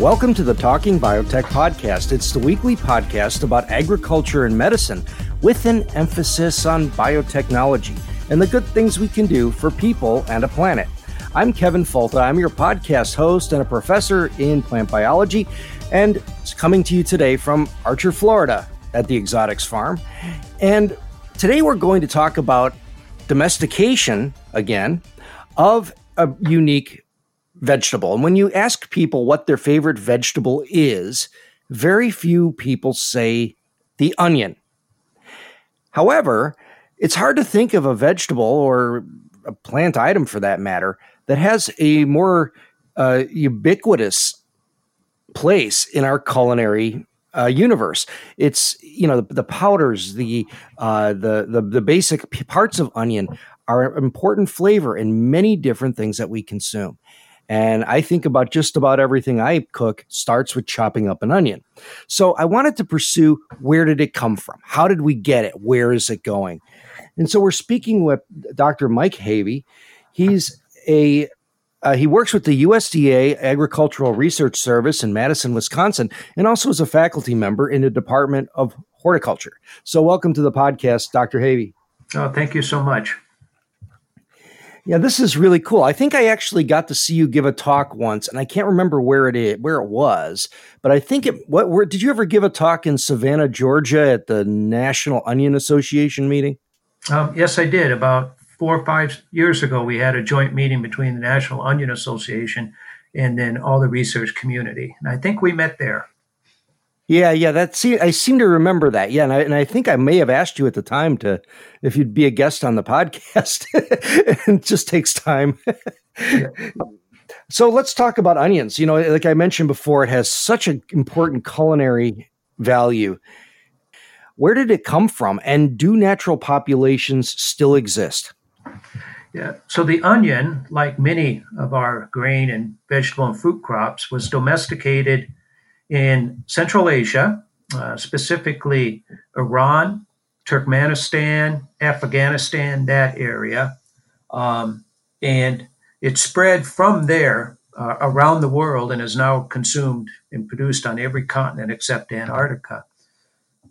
Welcome to the Talking Biotech Podcast. It's the weekly podcast about agriculture and medicine with an emphasis on biotechnology and the good things we can do for people and a planet. I'm Kevin Folta. I'm your podcast host and a professor in plant biology, and it's coming to you today from Archer, Florida, at the Exotics Farm. And today we're going to talk about domestication again of a unique vegetable. And when you ask people what their favorite vegetable is, very few people say the onion. However, it's hard to think of a vegetable or a plant item for that matter that has a more uh, ubiquitous place in our culinary uh, universe. It's you know the, the powders, the, uh, the the the basic parts of onion are important flavor in many different things that we consume. And I think about just about everything I cook starts with chopping up an onion. So I wanted to pursue where did it come from? How did we get it? Where is it going? And so we're speaking with Dr. Mike Havey. He's a uh, he works with the USDA Agricultural Research Service in Madison, Wisconsin, and also is a faculty member in the Department of Horticulture. So, welcome to the podcast, Dr. Havey. Oh, thank you so much. Yeah, this is really cool. I think I actually got to see you give a talk once, and I can't remember where it is, where it was, but I think it. What? Where did you ever give a talk in Savannah, Georgia, at the National Onion Association meeting? Um, yes, I did. About four or five years ago, we had a joint meeting between the National Onion Association and then all the research community, and I think we met there. Yeah, yeah, that I seem to remember that. Yeah, and I, and I think I may have asked you at the time to if you'd be a guest on the podcast. it just takes time. So let's talk about onions. You know, like I mentioned before, it has such an important culinary value. Where did it come from, and do natural populations still exist? Yeah. So the onion, like many of our grain and vegetable and fruit crops, was domesticated in Central Asia, uh, specifically Iran, Turkmenistan, Afghanistan, that area. Um, and it spread from there uh, around the world and is now consumed and produced on every continent except Antarctica.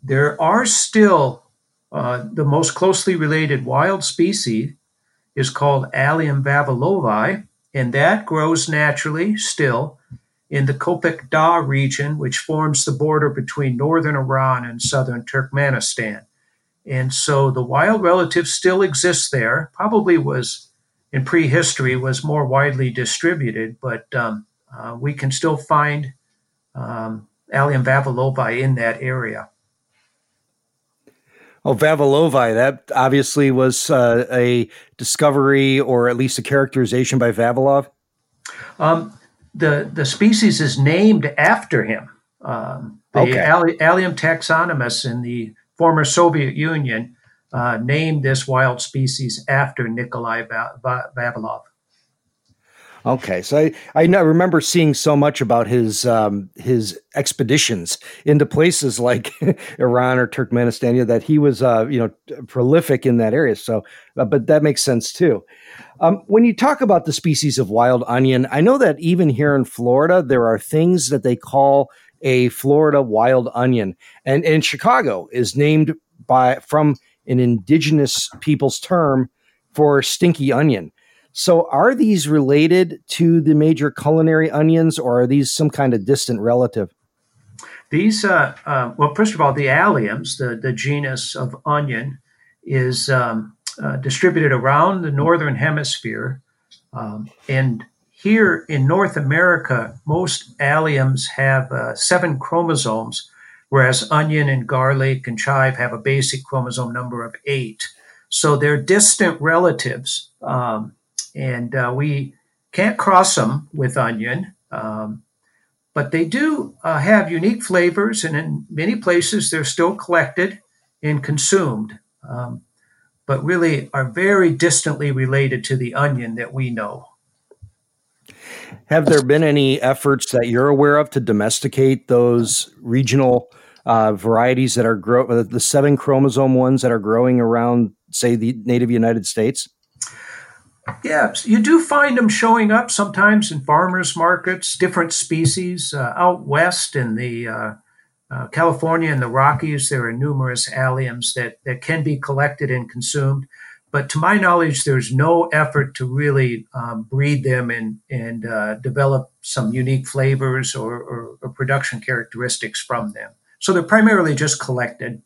There are still uh, the most closely related wild species is called Allium vavilovi, and that grows naturally still in the Kopet Dagh region, which forms the border between northern Iran and southern Turkmenistan. And so the wild relative still exists there, probably was in prehistory was more widely distributed, but um, uh, we can still find um, Allium vavilovi in that area. Oh, Vavilovi, that obviously was uh, a discovery or at least a characterization by Vavilov. Um, the the species is named after him. Um, the okay. Allium taxonomists in the former Soviet Union uh, named this wild species after Nikolai Vavilov. Okay, so I, I remember seeing so much about his um, his expeditions into places like Iran or Turkmenistan that he was uh, you know prolific in that area. So, uh, but that makes sense too. Um, when you talk about the species of wild onion, I know that even here in Florida there are things that they call a Florida wild onion, and, and Chicago is named by from an indigenous people's term for stinky onion. So, are these related to the major culinary onions, or are these some kind of distant relative? These, uh, uh, well, first of all, the alliums, the, the genus of onion, is um, uh, distributed around the northern hemisphere. Um, and here in North America, most alliums have uh, seven chromosomes, whereas onion and garlic and chive have a basic chromosome number of eight. So they're distant relatives. Um, and uh, we can't cross them with onion. Um, but they do uh, have unique flavors, and in many places they're still collected and consumed, um, but really are very distantly related to the onion that we know. Have there been any efforts that you're aware of to domesticate those regional uh, varieties that are grow the seven chromosome ones that are growing around, say, the native United States? Yeah, you do find them showing up sometimes in farmers markets, different species. Uh, out west in the uh, uh, California and the Rockies, there are numerous alliums that, that can be collected and consumed. But to my knowledge, there's no effort to really um, breed them and, and uh, develop some unique flavors or, or, or production characteristics from them. So they're primarily just collected.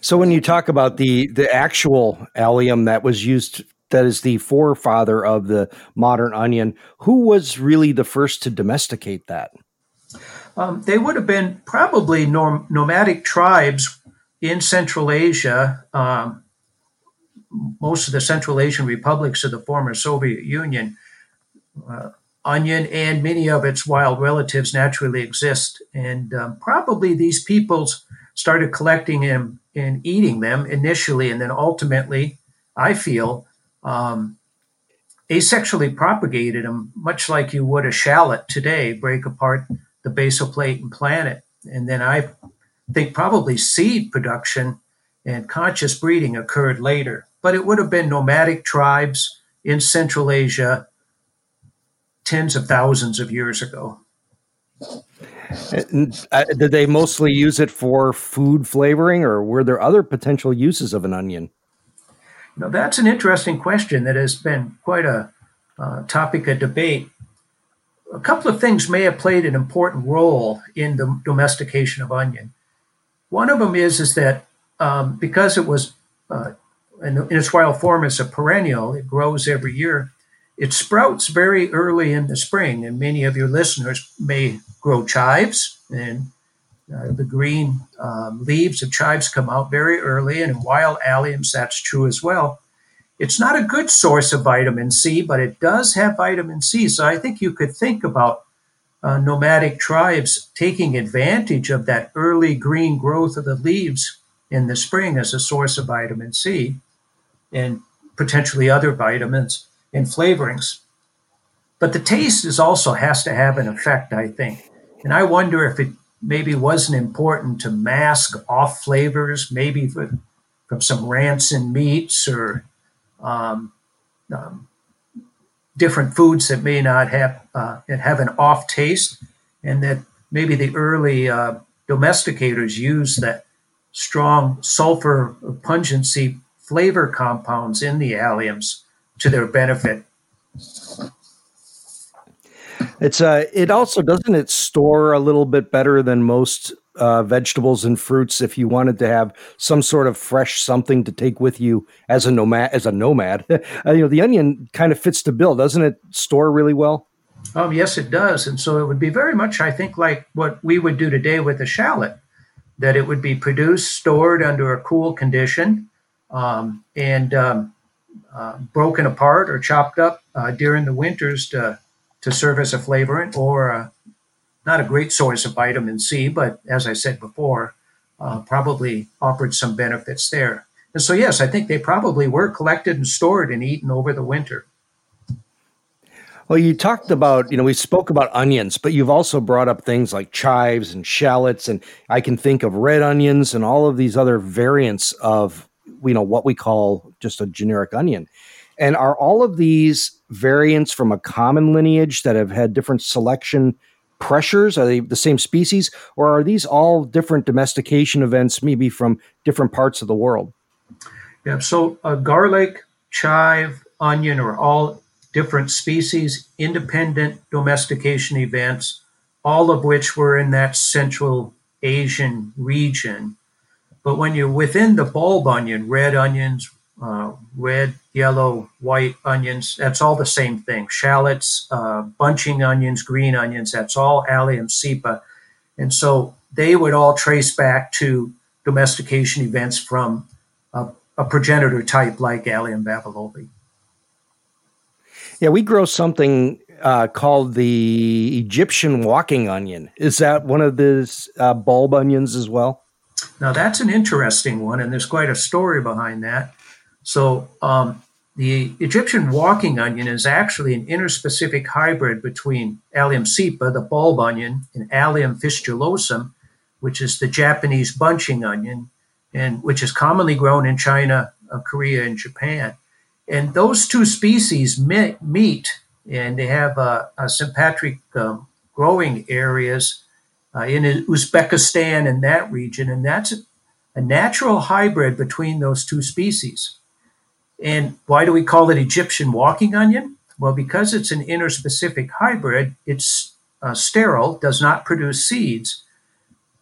So when you talk about the the actual allium that was used that is the forefather of the modern onion, who was really the first to domesticate that? Um, they would have been probably norm- nomadic tribes in Central Asia. Um, most of the Central Asian republics of the former Soviet Union, uh, onion and many of its wild relatives naturally exist. And um, probably these peoples started collecting them and eating them initially, and then ultimately, I feel, um, asexually propagated them, much like you would a shallot today, break apart the basal plate and plant it. And then I think probably seed production and conscious breeding occurred later. But it would have been nomadic tribes in Central Asia tens of thousands of years ago. Uh, did they mostly use it for food flavoring, or were there other potential uses of an onion? Now, that's an interesting question that has been quite a uh, topic of debate. A couple of things may have played an important role in the domestication of onion. One of them is is that um, because it was uh, in, in its wild form, it's a perennial; it grows every year. It sprouts very early in the spring, and many of your listeners may grow chives, and uh, the green um, leaves of chives come out very early, and in wild alliums, that's true as well. It's not a good source of vitamin C, but it does have vitamin C. So I think you could think about uh, nomadic tribes taking advantage of that early green growth of the leaves in the spring as a source of vitamin C and potentially other vitamins and flavorings. But the taste is also has to have an effect, I think. And I wonder if it maybe wasn't important to mask off flavors, maybe for, from some rancid meats or um, um, different foods that may not have uh, have an off taste, and that maybe the early uh, domesticators used that strong sulfur pungency flavor compounds in the alliums to their benefit. It's uh it also doesn't it store a little bit better than most uh, vegetables and fruits if you wanted to have some sort of fresh something to take with you as a nomad as a nomad. uh, you know, the onion kind of fits the bill, doesn't it? Store really well. Um, yes, it does, and so it would be very much, I think, like what we would do today with a shallot. That it would be produced, stored under a cool condition, um, and um, uh, broken apart or chopped up uh, during the winters to, to serve as a flavorant or uh, not a great source of vitamin C, but as I said before, uh, probably offered some benefits there. And so, yes, I think they probably were collected and stored and eaten over the winter. Well, you talked about, you know, we spoke about onions, but you've also brought up things like chives and shallots, and I can think of red onions and all of these other variants of you know what we call just a generic onion. And are all of these variants from a common lineage that have had different selection pressures? Are they the same species, or are these all different domestication events, maybe from different parts of the world? Yeah, so uh, garlic, chive, onion are all different species, independent domestication events, all of which were in that Central Asian region. But when you're within the bulb onion, red onions, uh, red, yellow, white onions, that's all the same thing. Shallots, uh, bunching onions, green onions, that's all Allium cepa. And so they would all trace back to domestication events from uh, a progenitor type like Allium vavilovi. Yeah, we grow something uh, called the Egyptian walking onion. Is that one of the uh, bulb onions as well? Now, that's an interesting one, and there's quite a story behind that. So, um, the Egyptian walking onion is actually an interspecific hybrid between Allium cepa, the bulb onion, and Allium fistulosum, which is the Japanese bunching onion, and which is commonly grown in China, uh, Korea, and Japan. And those two species meet, meet and they have uh, sympatric um, growing areas uh, in Uzbekistan and that region, and that's a natural hybrid between those two species. And why do we call it Egyptian walking onion? Well, because it's an interspecific hybrid, it's uh, sterile, does not produce seeds.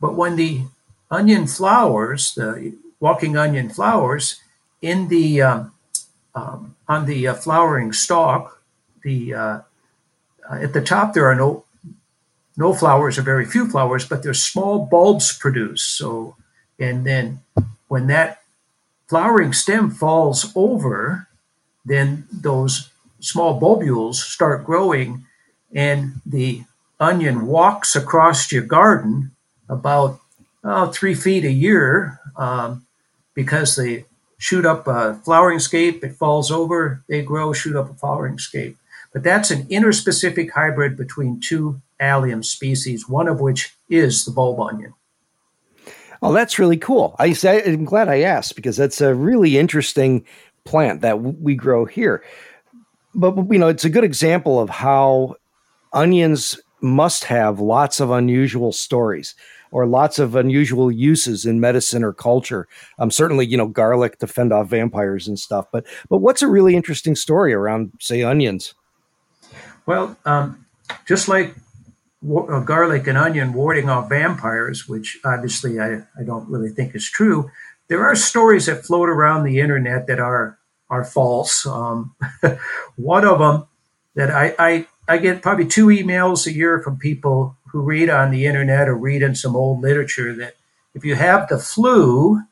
But when the onion flowers, the walking onion flowers, in the um, um, on the uh, flowering stalk, the uh, uh at the top there are no no flowers or very few flowers, but there's small bulbs produced. So, and then when that flowering stem falls over, then those small bulbules start growing, and the onion walks across your garden about oh, three feet a year um, because they shoot up a flowering scape, it falls over, they grow, shoot up a flowering scape. But that's an interspecific hybrid between two allium species, one of which is the bulb onion. Oh, that's really cool. I, I'm glad I asked because that's a really interesting plant that we grow here. But you know, it's a good example of how onions must have lots of unusual stories or lots of unusual uses in medicine or culture. Um, certainly, you know, garlic to fend off vampires and stuff. But but what's a really interesting story around, say, onions? Well, um, just like uh, garlic and onion warding off vampires, which obviously I, I don't really think is true. There are stories that float around the internet that are are false. Um, one of them that I, I I get probably two emails a year from people who read on the internet or read in some old literature that if you have the flu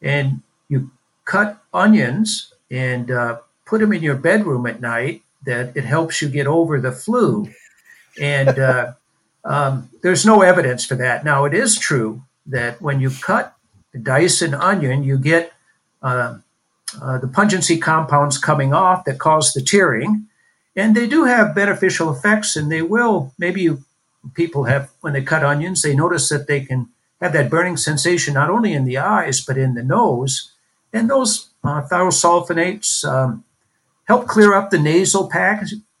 and you cut onions and uh, put them in your bedroom at night, that it helps you get over the flu. And uh, um, there's no evidence for that. Now, it is true that when you cut, dice an onion, you get uh, uh, the pungency compounds coming off that cause the tearing. And they do have beneficial effects, and they will. Maybe you, people have, when they cut onions, they notice that they can have that burning sensation not only in the eyes, but in the nose. And those uh, thiosulfonates um, help clear up the nasal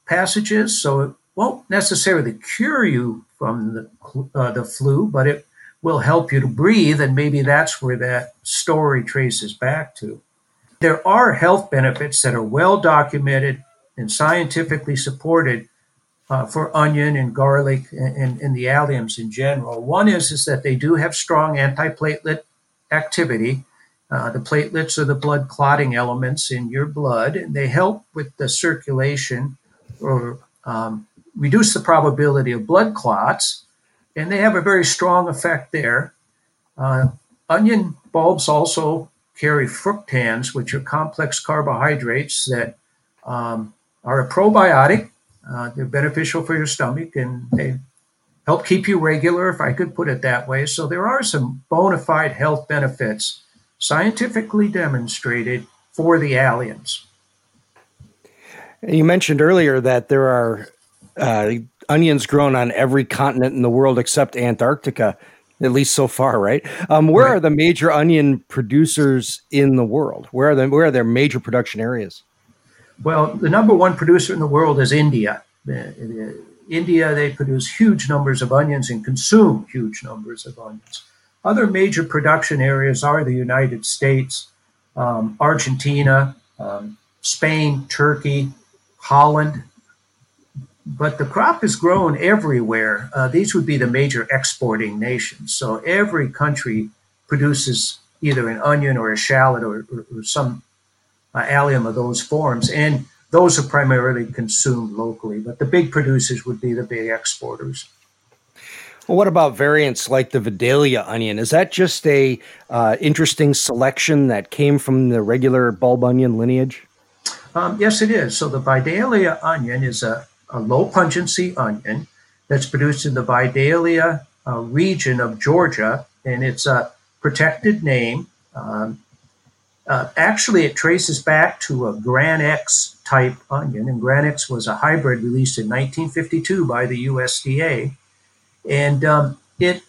passages. So it won't necessarily cure you from the, uh, the flu, but it will help you to breathe. And maybe that's where that story traces back to. There are health benefits that are well documented and scientifically supported uh, for onion and garlic and, and, and, the alliums in general. One is, is that they do have strong antiplatelet activity. Uh, the platelets are the blood clotting elements in your blood, and they help with the circulation or um, reduce the probability of blood clots, and they have a very strong effect there. Uh, onion bulbs also carry fructans, which are complex carbohydrates that um, are a probiotic. Uh, they're beneficial for your stomach and they help keep you regular, if I could put it that way. So there are some bona fide health benefits scientifically demonstrated for the alliums. You mentioned earlier that there are uh, onions grown on every continent in the world except Antarctica, at least so far, right? Um, where right. are the major onion producers in the world? Where are the, where are their major production areas? Well, the number one producer in the world is India. India, they produce huge numbers of onions and consume huge numbers of onions. Other major production areas are the United States, um, Argentina, um, Spain, Turkey, Holland, but the crop is grown everywhere. Uh, these would be the major exporting nations. So every country produces either an onion or a shallot or, or, or some uh, allium of those forms. And those are primarily consumed locally. But the big producers would be the big exporters. Well, what about variants like the Vidalia onion? Is that just a uh, interesting selection that came from the regular bulb onion lineage? Um, yes, it is. So the Vidalia onion is a, a low pungency onion that's produced in the Vidalia uh, region of Georgia, and it's a protected name. Um, uh, actually, it traces back to a Granex type onion, and Granex was a hybrid released in 1952 by the USDA. And um, it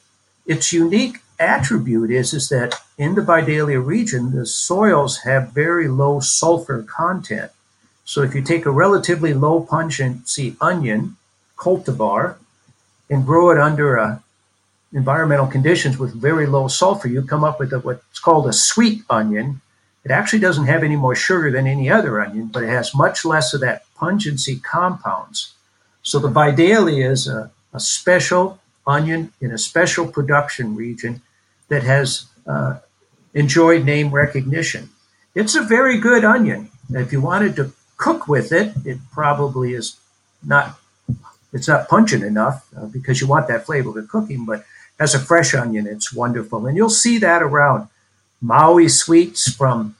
its unique attribute is, is that in the Vidalia region, the soils have very low sulfur content. So if you take a relatively low pungency onion cultivar and grow it under a environmental conditions with very low sulfur, you come up with a, what's called a sweet onion. It actually doesn't have any more sugar than any other onion, but it has much less of that pungency compounds. So the Vidalia is a, a special onion in a special production region that has uh, enjoyed name recognition. It's a very good onion. If you wanted to cook with it, it probably is not it's not pungent enough uh, because you want that flavor with cooking. But as a fresh onion, it's wonderful, and you'll see that around Maui sweets from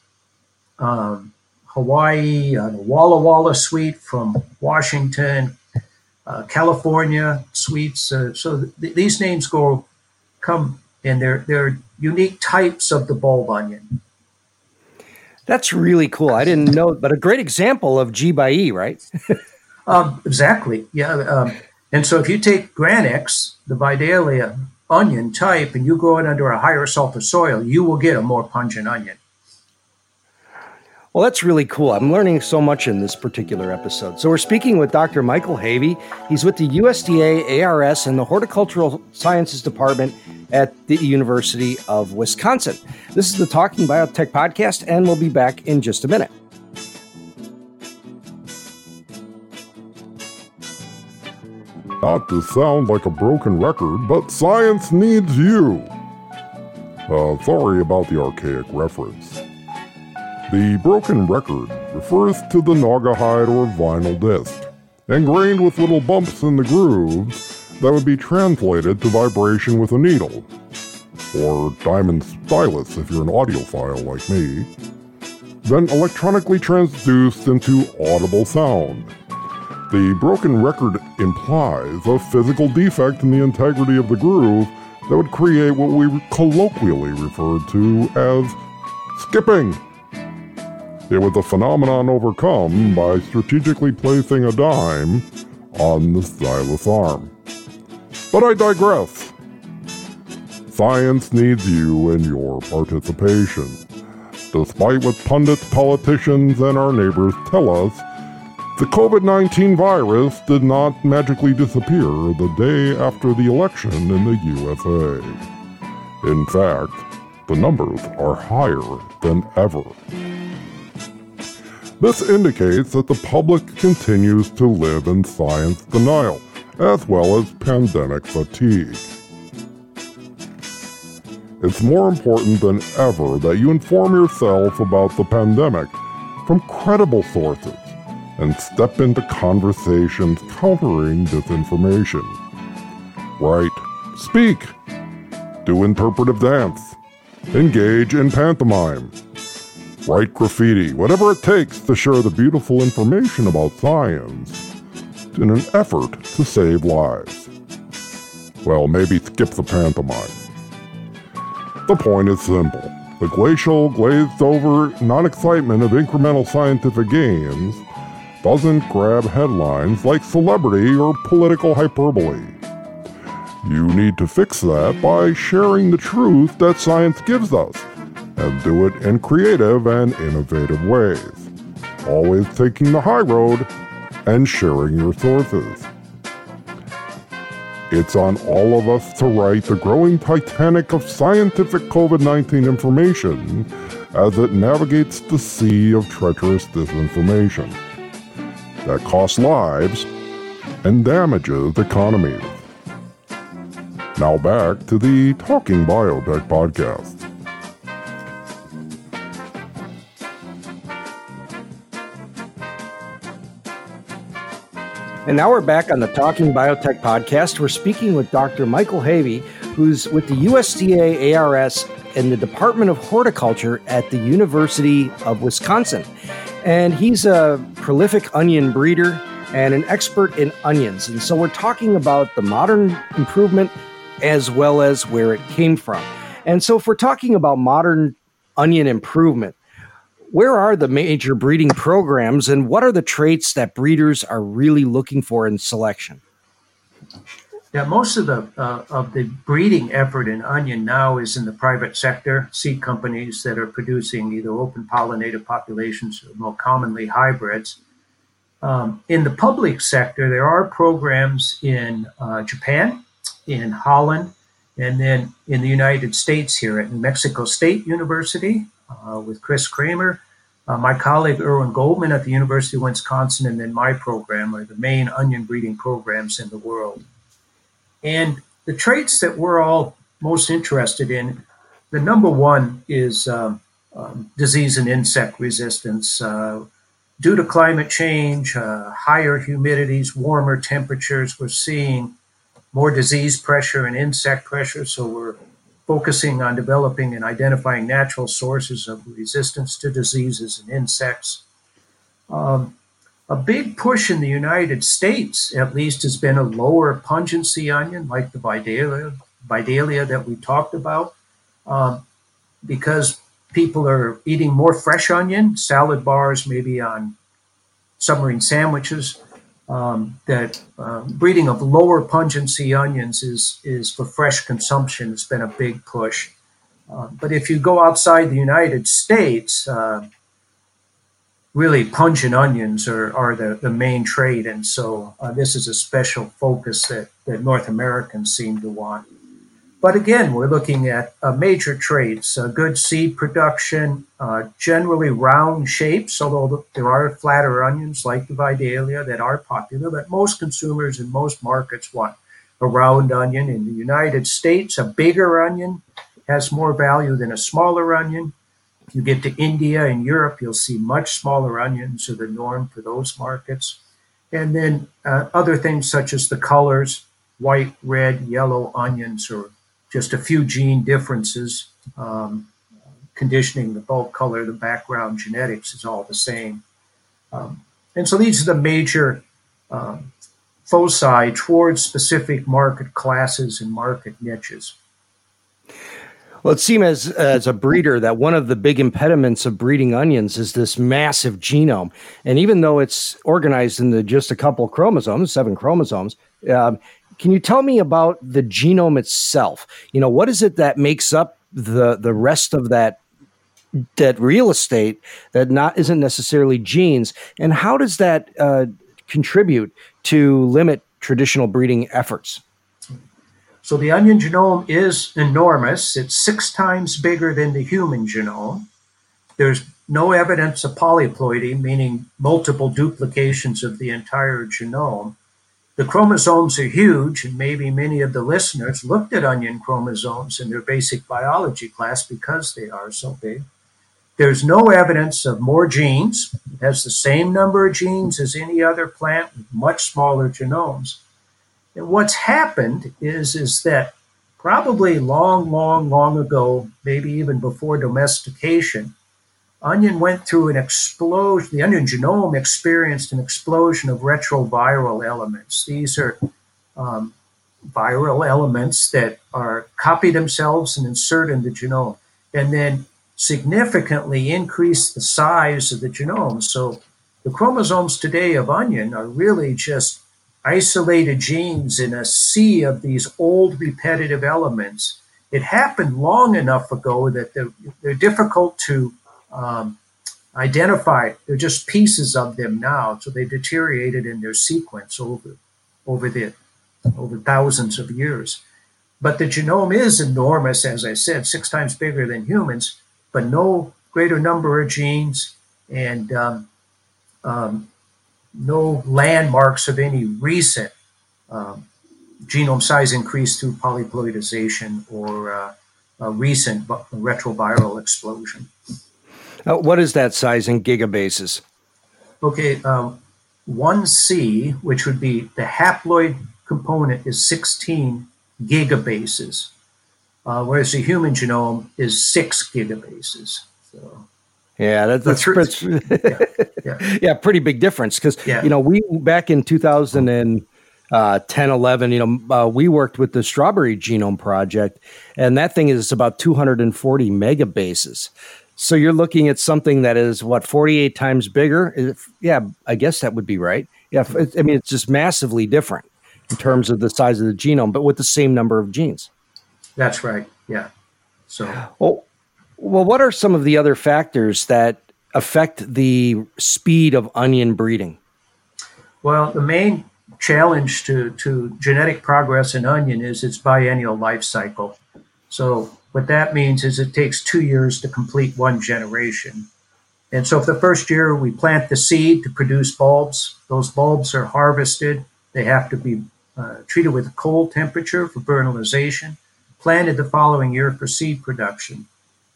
um, Hawaii, uh, the Walla Walla sweet from Washington, uh, California sweets. Uh, so th- these names go come and they're they're unique types of the bulb onion. That's really cool. I didn't know, but a great example of G by E, right? um, exactly. Yeah. Um, and so if you take Granex, the Vidalia onion type, and you grow it under a higher sulfur soil, you will get a more pungent onion. Well, that's really cool. I'm learning so much in this particular episode. So, we're speaking with Dr. Michael Havey. He's with the USDA ARS and the Horticultural Sciences Department at the University of Wisconsin. This is the Talking Biotech podcast, and we'll be back in just a minute. Not to sound like a broken record, but science needs you. Uh, sorry about the archaic reference. The broken record refers to the naugahyde or vinyl disc, ingrained with little bumps in the grooves that would be translated to vibration with a needle, or diamond stylus if you're an audiophile like me, then electronically transduced into audible sound. The broken record implies a physical defect in the integrity of the groove that would create what we colloquially referred to as skipping. It was a phenomenon overcome by strategically placing a dime on the stylus arm. But I digress. Science needs you and your participation. Despite what pundits, politicians, and our neighbors tell us, the COVID 19 virus did not magically disappear the day after the election in the USA. In fact, the numbers are higher than ever. This indicates that the public continues to live in science denial, as well as pandemic fatigue. It's more important than ever that you inform yourself about the pandemic from credible sources and step into conversations countering disinformation. Write, speak, do interpretive dance, engage in pantomime, write graffiti, whatever it takes to share the beautiful information about science in an effort to save lives. Well, maybe skip the pantomime. The point is simple. The glacial, glazed over non excitement of incremental scientific gains doesn't grab headlines like celebrity or political hyperbole. You need to fix that by sharing the truth that science gives us and do it in creative and innovative ways. Always taking the high road and sharing your sources. It's on all of us to right the growing Titanic of scientific COVID 19 information as it navigates the sea of treacherous disinformation that costs lives and damages economies. Now back to the Talking Biotech podcast. And now we're back on the Talking Biotech podcast. We're speaking with Dr. Michael Havey, who's with the USDA ARS and the Department of Horticulture at the University of Wisconsin. And he's a prolific onion breeder and an expert in onions. And so we're talking about the modern improvement as well as where it came from. And so if we're talking about modern onion improvement, where are the major breeding programs and what are the traits that breeders are really looking for in selection? Yeah, most of the uh, of the breeding effort in onion now is in the private sector, seed companies that are producing either open pollinated populations or more commonly hybrids. Um, in the public sector, there are programs in uh, Japan, in Holland, and then in the United States here at New Mexico State University with Chris Cramer, uh, my colleague Irwin Goldman at the University of Wisconsin, and then my program are the main onion breeding programs in the world. And the traits that we're all most interested in, the number one is um, um, disease and insect resistance. Uh, due to climate change, uh, higher humidities, warmer temperatures, we're seeing more disease pressure and insect pressure. So we're focusing on developing and identifying natural sources of resistance to diseases and insects. Um, a big push in the United States, at least, has been a lower pungency onion like the Vidalia, Vidalia that we talked about, um, because people are eating more fresh onion, salad bars, maybe on submarine sandwiches um, that um, breeding of lower pungency onions is is for fresh consumption. It's been a big push. Uh, but if you go outside the United States, uh, really pungent onions are, are the, the main trade. And so uh, this is a special focus that, that North Americans seem to want. But again, we're looking at uh, major traits, uh, good seed production, uh, generally round shapes, although there are flatter onions like the Vidalia that are popular, but most consumers in most markets want a round onion. In the United States, a bigger onion has more value than a smaller onion. If you get to India and Europe, you'll see much smaller onions are the norm for those markets. And then uh, other things such as the colors, white, red, yellow onions are just a few gene differences. Um, conditioning, the bulb color, the background genetics is all the same. Um, and so these are the major um, foci towards specific market classes and market niches. Well, it seems as as a breeder that one of the big impediments of breeding onions is this massive genome. And even though it's organized into just a couple chromosomes, seven chromosomes, um, can you tell me about the genome itself? You know, what is it that makes up the the rest of that that real estate that not isn't necessarily genes, and how does that uh, contribute to limit traditional breeding efforts? So the onion genome is enormous. It's six times bigger than the human genome. There's no evidence of polyploidy, meaning multiple duplications of the entire genome. The chromosomes are huge, and maybe many of the listeners looked at onion chromosomes in their basic biology class because they are so big. There's no evidence of more genes. It has the same number of genes as any other plant with much smaller genomes. And what's happened is, is that probably long, long, long ago, maybe even before domestication, onion went through an explosion, the onion genome experienced an explosion of retroviral elements. These are um, viral elements that are copy themselves and insert in the genome and then significantly increase the size of the genome. So the chromosomes today of onion are really just isolated genes in a sea of these old repetitive elements. It happened long enough ago that they're, they're difficult to um, identified. They're just pieces of them now, so they deteriorated in their sequence over over the over thousands of years. But the genome is enormous, as I said, six times bigger than humans, but no greater number of genes and um, um, no landmarks of any recent um, genome size increase through polyploidization or uh, a recent retroviral explosion. Uh, what is that size in gigabases? Okay, um, 1C, which would be the haploid component, is 16 gigabases, uh, whereas the human genome is six gigabases. So. Yeah, that, that's, that's yeah, yeah. yeah, pretty big difference because yeah. you know we back in 2010, uh, 11, you know, uh, we worked with the Strawberry Genome Project, and that thing is about 240 megabases. So you're looking at something that is what 48 times bigger. If, yeah, I guess that would be right. Yeah, I mean it's just massively different in terms of the size of the genome, but with the same number of genes. That's right. Yeah. So well, well, what are some of the other factors that affect the speed of onion breeding? Well, the main challenge to, to genetic progress in onion is its biennial life cycle. So what that means is it takes two years to complete one generation. And so, if the first year we plant the seed to produce bulbs, those bulbs are harvested. They have to be uh, treated with a cold temperature for vernalization, planted the following year for seed production.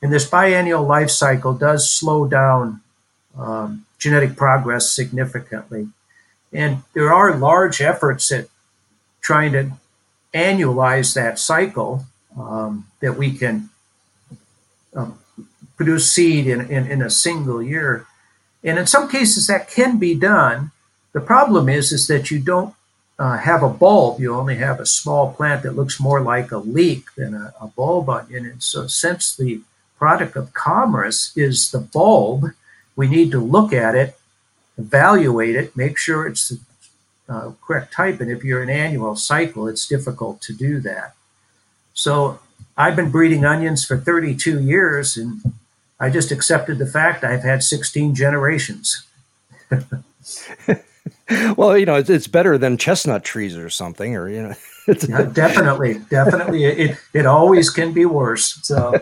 And this biennial life cycle does slow down um, genetic progress significantly. And there are large efforts at trying to annualize that cycle um, that we can um, produce seed in, in, in, a single year. And in some cases that can be done. The problem is, is that you don't uh, have a bulb. You only have a small plant that looks more like a leek than a, a bulb onion. And so since the product of commerce is the bulb, we need to look at it, evaluate it, make sure it's the uh, correct type. And if you're an annual cycle, it's difficult to do that. So I've been breeding onions for 32 years, and I just accepted the fact I've had 16 generations. well, you know, it's, it's, better than chestnut trees or something, or you know. yeah, definitely, definitely, it it always can be worse. So,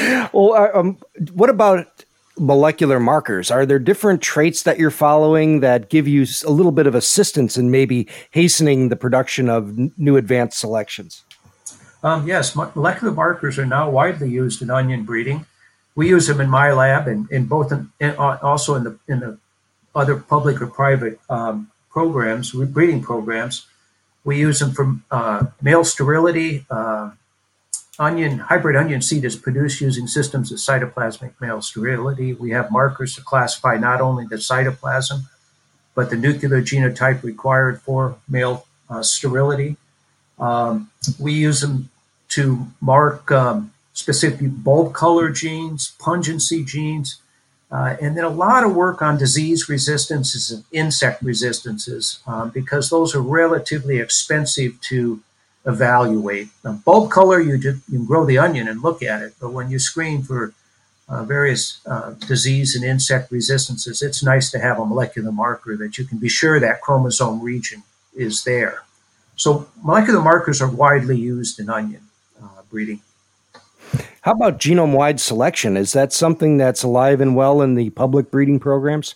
well, uh, um, what about molecular markers? Are there different traits that you're following that give you a little bit of assistance in maybe hastening the production of new advanced selections? Um, yes, molecular markers are now widely used in onion breeding. We use them in my lab and in both, in, in, uh, also in the in the other public or private um, programs, breeding programs. We use them for uh, male sterility. Uh, onion hybrid onion seed is produced using systems of cytoplasmic male sterility. We have markers to classify not only the cytoplasm, but the nuclear genotype required for male uh, sterility. Um, we use them to mark um, specific bulb color genes, pungency genes, uh, and then a lot of work on disease resistances and insect resistances um, because those are relatively expensive to evaluate. Now, bulb color, you, just, you can grow the onion and look at it, but when you screen for uh, various uh, disease and insect resistances, it's nice to have a molecular marker that you can be sure that chromosome region is there. So molecular markers are widely used in onion breeding. How about genome wide selection? Is that something that's alive and well in the public breeding programs?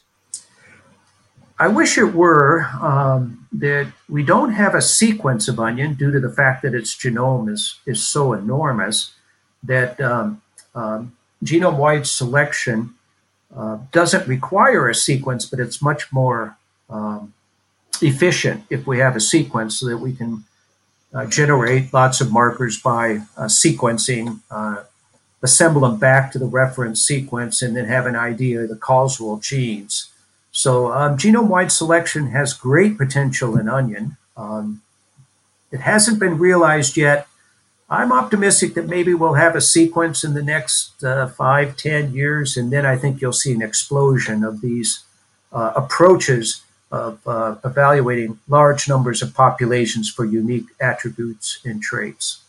I wish it were. Um, that we don't have a sequence of onion due to the fact that its genome is, is so enormous that um, um, genome wide selection uh, doesn't require a sequence, but it's much more um, efficient if we have a sequence so that we can generate lots of markers by uh, sequencing, uh, assemble them back to the reference sequence, and then have an idea of the causal genes. So, um, genome wide selection has great potential in onion. Um, it hasn't been realized yet. I'm optimistic that maybe we'll have a sequence in the next uh, five, ten years, and then I think you'll see an explosion of these uh, approaches of uh, evaluating large numbers of populations for unique attributes and traits.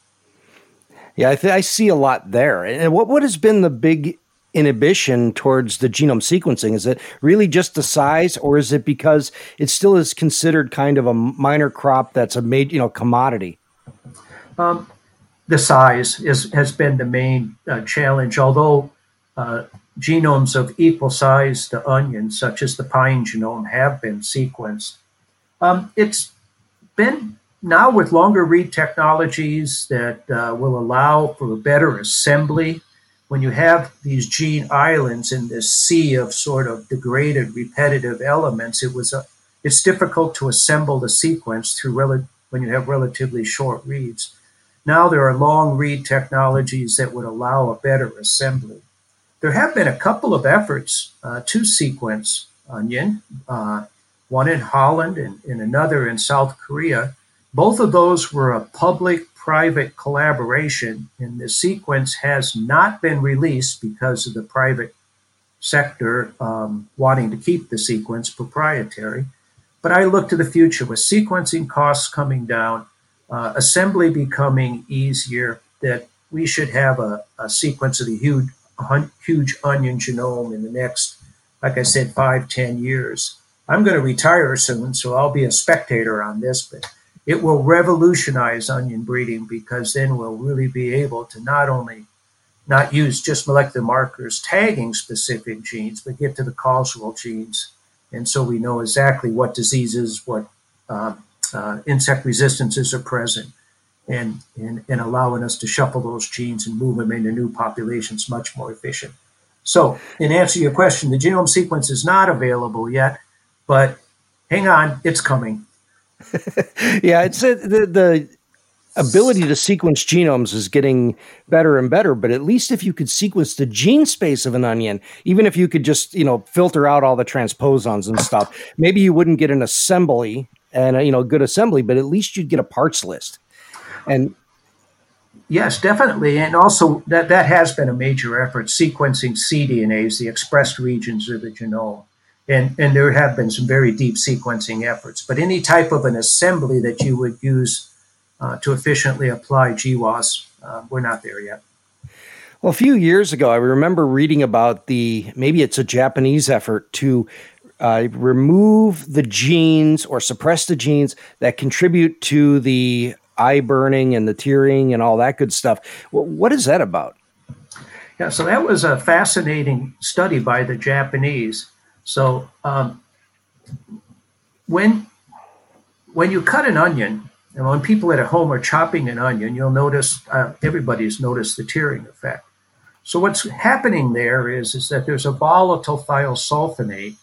Yeah, I, th- I see a lot there. And what what has been the big inhibition towards the genome sequencing? Is it really just the size, or is it because it still is considered kind of a minor crop that's a made you know commodity? Um, the size is has been the main uh, challenge. Although uh, genomes of equal size to onions, such as the pine genome, have been sequenced. Um, it's been now with longer read technologies that uh, will allow for better assembly when you have these gene islands in this sea of sort of degraded repetitive elements, it was a, it's difficult to assemble the sequence through rel- when you have relatively short reads. Now there are long read technologies that would allow a better assembly. There have been a couple of efforts uh, to sequence onion, uh, one in Holland and, and another in South Korea. Both of those were a public private collaboration, and the sequence has not been released because of the private sector um, wanting to keep the sequence proprietary. But I look to the future with sequencing costs coming down, uh, assembly becoming easier, that we should have a, a sequence of the huge, huge onion genome in the next, like I said, five, ten years. I'm going to retire soon, so I'll be a spectator on this, but it will revolutionize onion breeding because then we'll really be able to not only not use just molecular markers tagging specific genes, but get to the causal genes. And so we know exactly what diseases, what um, uh, insect resistances are present, and, and, and allowing us to shuffle those genes and move them into new populations much more efficient. So, in answer to your question, the genome sequence is not available yet, but hang on, it's coming. yeah, it's uh, the the ability to sequence genomes is getting better and better. But at least if you could sequence the gene space of an onion, even if you could just you know filter out all the transposons and stuff, maybe you wouldn't get an assembly and a, you know good assembly, but at least you'd get a parts list. And Yes, definitely. And also that, that has been a major effort, sequencing cDNAs, the expressed regions of the genome and, and there have been some very deep sequencing efforts. But any type of an assembly that you would use uh, to efficiently apply GWAS, uh, we're not there yet. Well, a few years ago, I remember reading about the maybe it's a Japanese effort to uh, remove the genes or suppress the genes that contribute to the eye burning and the tearing and all that good stuff. what is that about? Yeah, so that was a fascinating study by the Japanese. So um, when when you cut an onion, and when people at home are chopping an onion, you'll notice uh, everybody's noticed the tearing effect. So what's happening there is is that there's a volatile thiosulfinate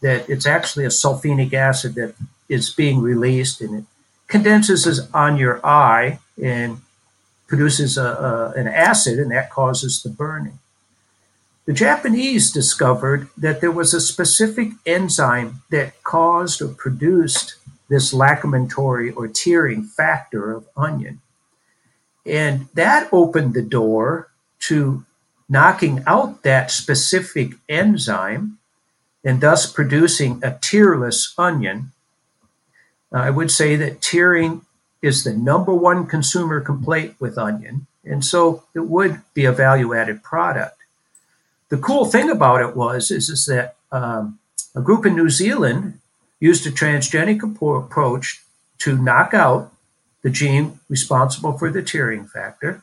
that it's actually a sulfenic acid that is being released and it condenses on your eye and produces a, a, an acid and that causes the burning. The Japanese discovered that there was a specific enzyme that caused or produced this lacrimatory or tearing factor of onion. And that opened the door to knocking out that specific enzyme and thus producing a tearless onion. I would say that tearing is the number one consumer complaint with onion, and so it would be a value added product the cool thing about it was is, is that um, a group in New Zealand used a transgenic approach to knock out the gene responsible for the tearing factor,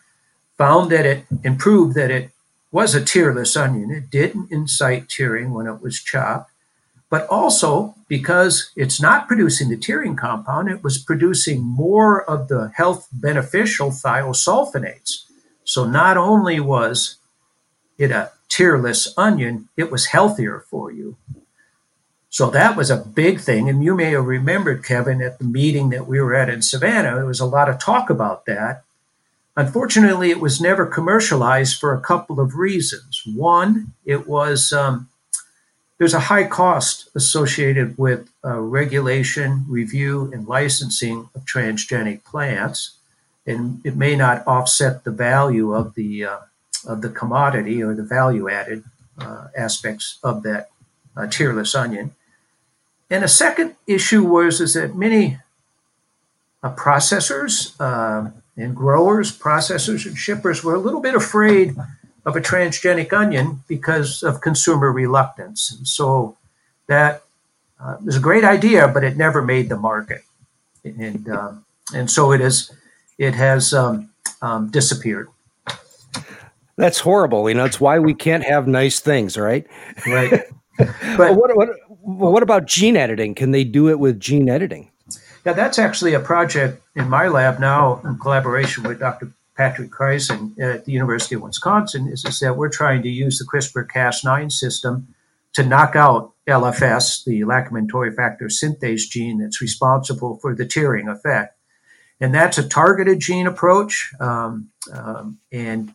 found that it improved that it was a tearless onion. It didn't incite tearing when it was chopped, but also because it's not producing the tearing compound, it was producing more of the health beneficial thiosulfinates. So not only was it a tearless onion, it was healthier for you. So that was a big thing. And you may have remembered, Kevin, at the meeting that we were at in Savannah, there was a lot of talk about that. Unfortunately, it was never commercialized for a couple of reasons. One, it was um, there's a high cost associated with uh, regulation, review, and licensing of transgenic plants, and it may not offset the value of the uh, of the commodity or the value added uh, aspects of that uh, tearless onion. And a second issue was is that many uh, processors uh, and growers, processors and shippers were a little bit afraid of a transgenic onion because of consumer reluctance. And so that uh, was a great idea, but it never made the market. And, um, and so it is, it has um, um, disappeared. That's horrible. You know, it's why we can't have nice things, right? Right. but what, what, what about gene editing? Can they do it with gene editing? Yeah, that's actually a project in my lab now in collaboration with Dr. Patrick Krysan at the University of Wisconsin is, is that we're trying to use the CRISPR Cas9 system to knock out LFS, the lachrymatory factor synthase gene that's responsible for the tearing effect. And that's a targeted gene approach. Um, um, and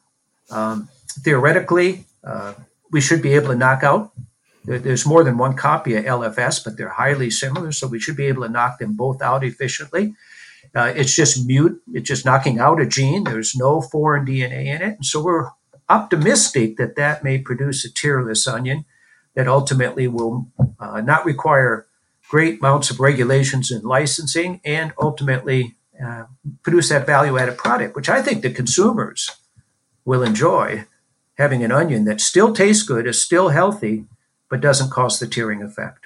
um, theoretically, uh, we should be able to knock out. There's more than one copy of LFS, but they're highly similar, so we should be able to knock them both out efficiently. Uh, it's just mute. It's just knocking out a gene. There's no foreign DNA in it, and so we're optimistic that that may produce a tearless onion that ultimately will uh, not require great amounts of regulations and licensing, and ultimately uh, produce that value-added product, which I think the consumers will enjoy having an onion that still tastes good, is still healthy, but doesn't cause the tearing effect.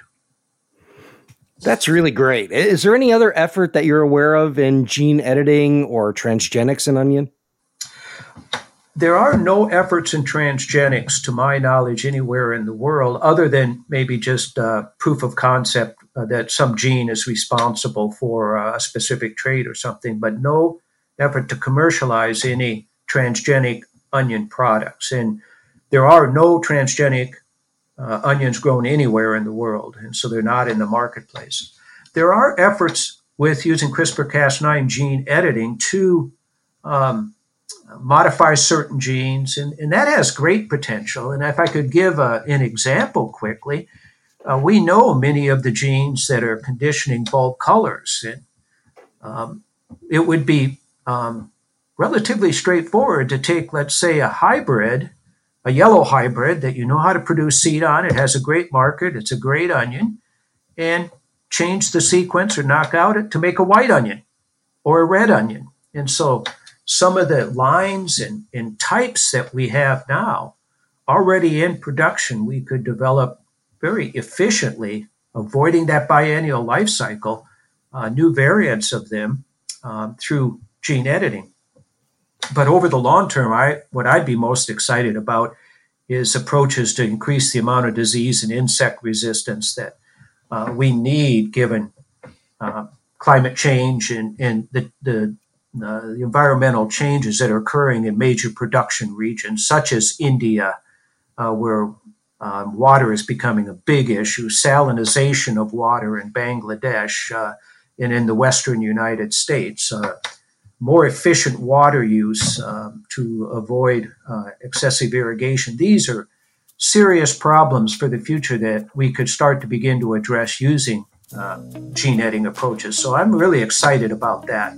That's really great. Is there any other effort that you're aware of in gene editing or transgenics in onion? There are no efforts in transgenics, to my knowledge, anywhere in the world, other than maybe just uh, proof of concept uh, that some gene is responsible for uh, a specific trait or something, but no effort to commercialize any transgenic onion products. And there are no transgenic uh, onions grown anywhere in the world, and so they're not in the marketplace. There are efforts with using CRISPR Cas9 gene editing to um, modify certain genes, and, and, that has great potential. And if I could give a, an example quickly, uh, we know many of the genes that are conditioning bulb colors. And, um, it would be um, relatively straightforward to take, let's say, a hybrid a yellow hybrid that you know how to produce seed on. It has a great market. It's a great onion. And change the sequence or knock out it to make a white onion or a red onion. And so some of the lines and, and types that we have now already in production, we could develop very efficiently, avoiding that biennial life cycle, uh, new variants of them um, through gene editing. But over the long term, I what I'd be most excited about is approaches to increase the amount of disease and insect resistance that uh, we need given uh, climate change and, and the, the, uh, the, environmental changes that are occurring in major production regions, such as India, uh, where um, water is becoming a big issue, salinization of water in Bangladesh uh, and in the western United States. More efficient water use um, to avoid uh, excessive irrigation. These are serious problems for the future that we could start to begin to address using uh, gene editing approaches. So I'm really excited about that.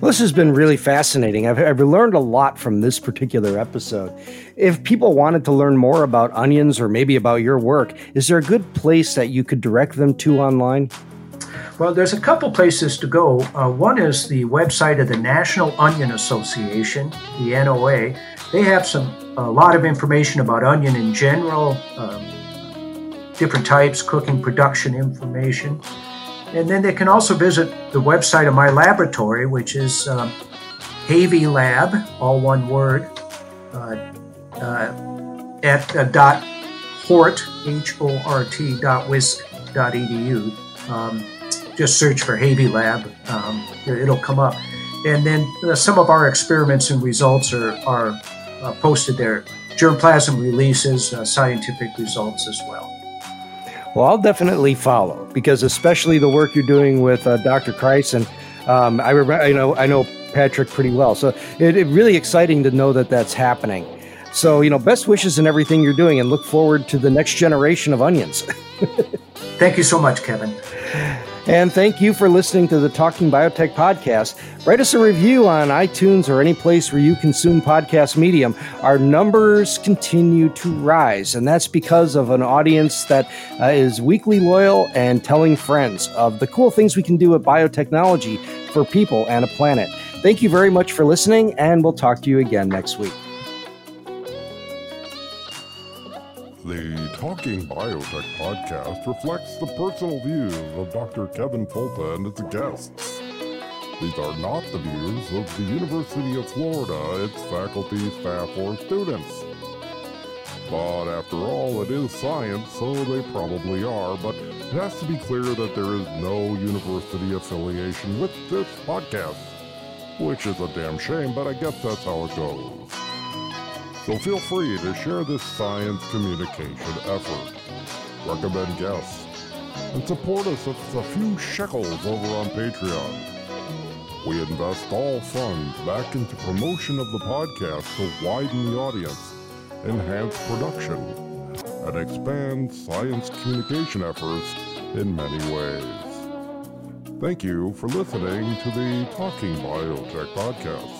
Well, this has been really fascinating. I've, I've learned a lot from this particular episode. If people wanted to learn more about onions or maybe about your work, is there a good place that you could direct them to online? Well, there's a couple places to go. Uh, one is the website of the National Onion Association, the NOA. They have some a lot of information about onion in general, um, different types, cooking production information. And then they can also visit the website of my laboratory, which is um, Havey Lab, all one word, uh, uh, at uh, dot hort, H-O-R-T dot wisc dot edu. Um, just search for Havey Lab. Um, it'll come up. And then uh, some of our experiments and results are, are uh, posted there. Germplasm releases, uh, scientific results as well. Well, I'll definitely follow because, especially the work you're doing with uh, Dr. Krysan, um, I, remember, I know I know Patrick pretty well, so it's it really exciting to know that that's happening. So, you know, best wishes in everything you're doing, and look forward to the next generation of onions. Thank you so much, Kevin. And thank you for listening to the Talking Biotech podcast. Write us a review on iTunes or any place where you consume podcast medium. Our numbers continue to rise, and that's because of an audience that uh, is weekly loyal and telling friends of the cool things we can do with biotechnology for people and a planet. Thank you very much for listening, and we'll talk to you again next week. The Talking Biotech podcast reflects the personal views of Dr. Kevin Folta and its guests. These are not the views of the University of Florida, its faculty, staff, or students. But after all, it is science, so they probably are, but it has to be clear that there is no university affiliation with this podcast. which is a damn shame, but I guess that's how it goes. So feel free to share this science communication effort, recommend guests, and support us with a few shekels over on Patreon. We invest all funds back into promotion of the podcast to widen the audience, enhance production, and expand science communication efforts in many ways. Thank you for listening to the Talking Biotech Podcast.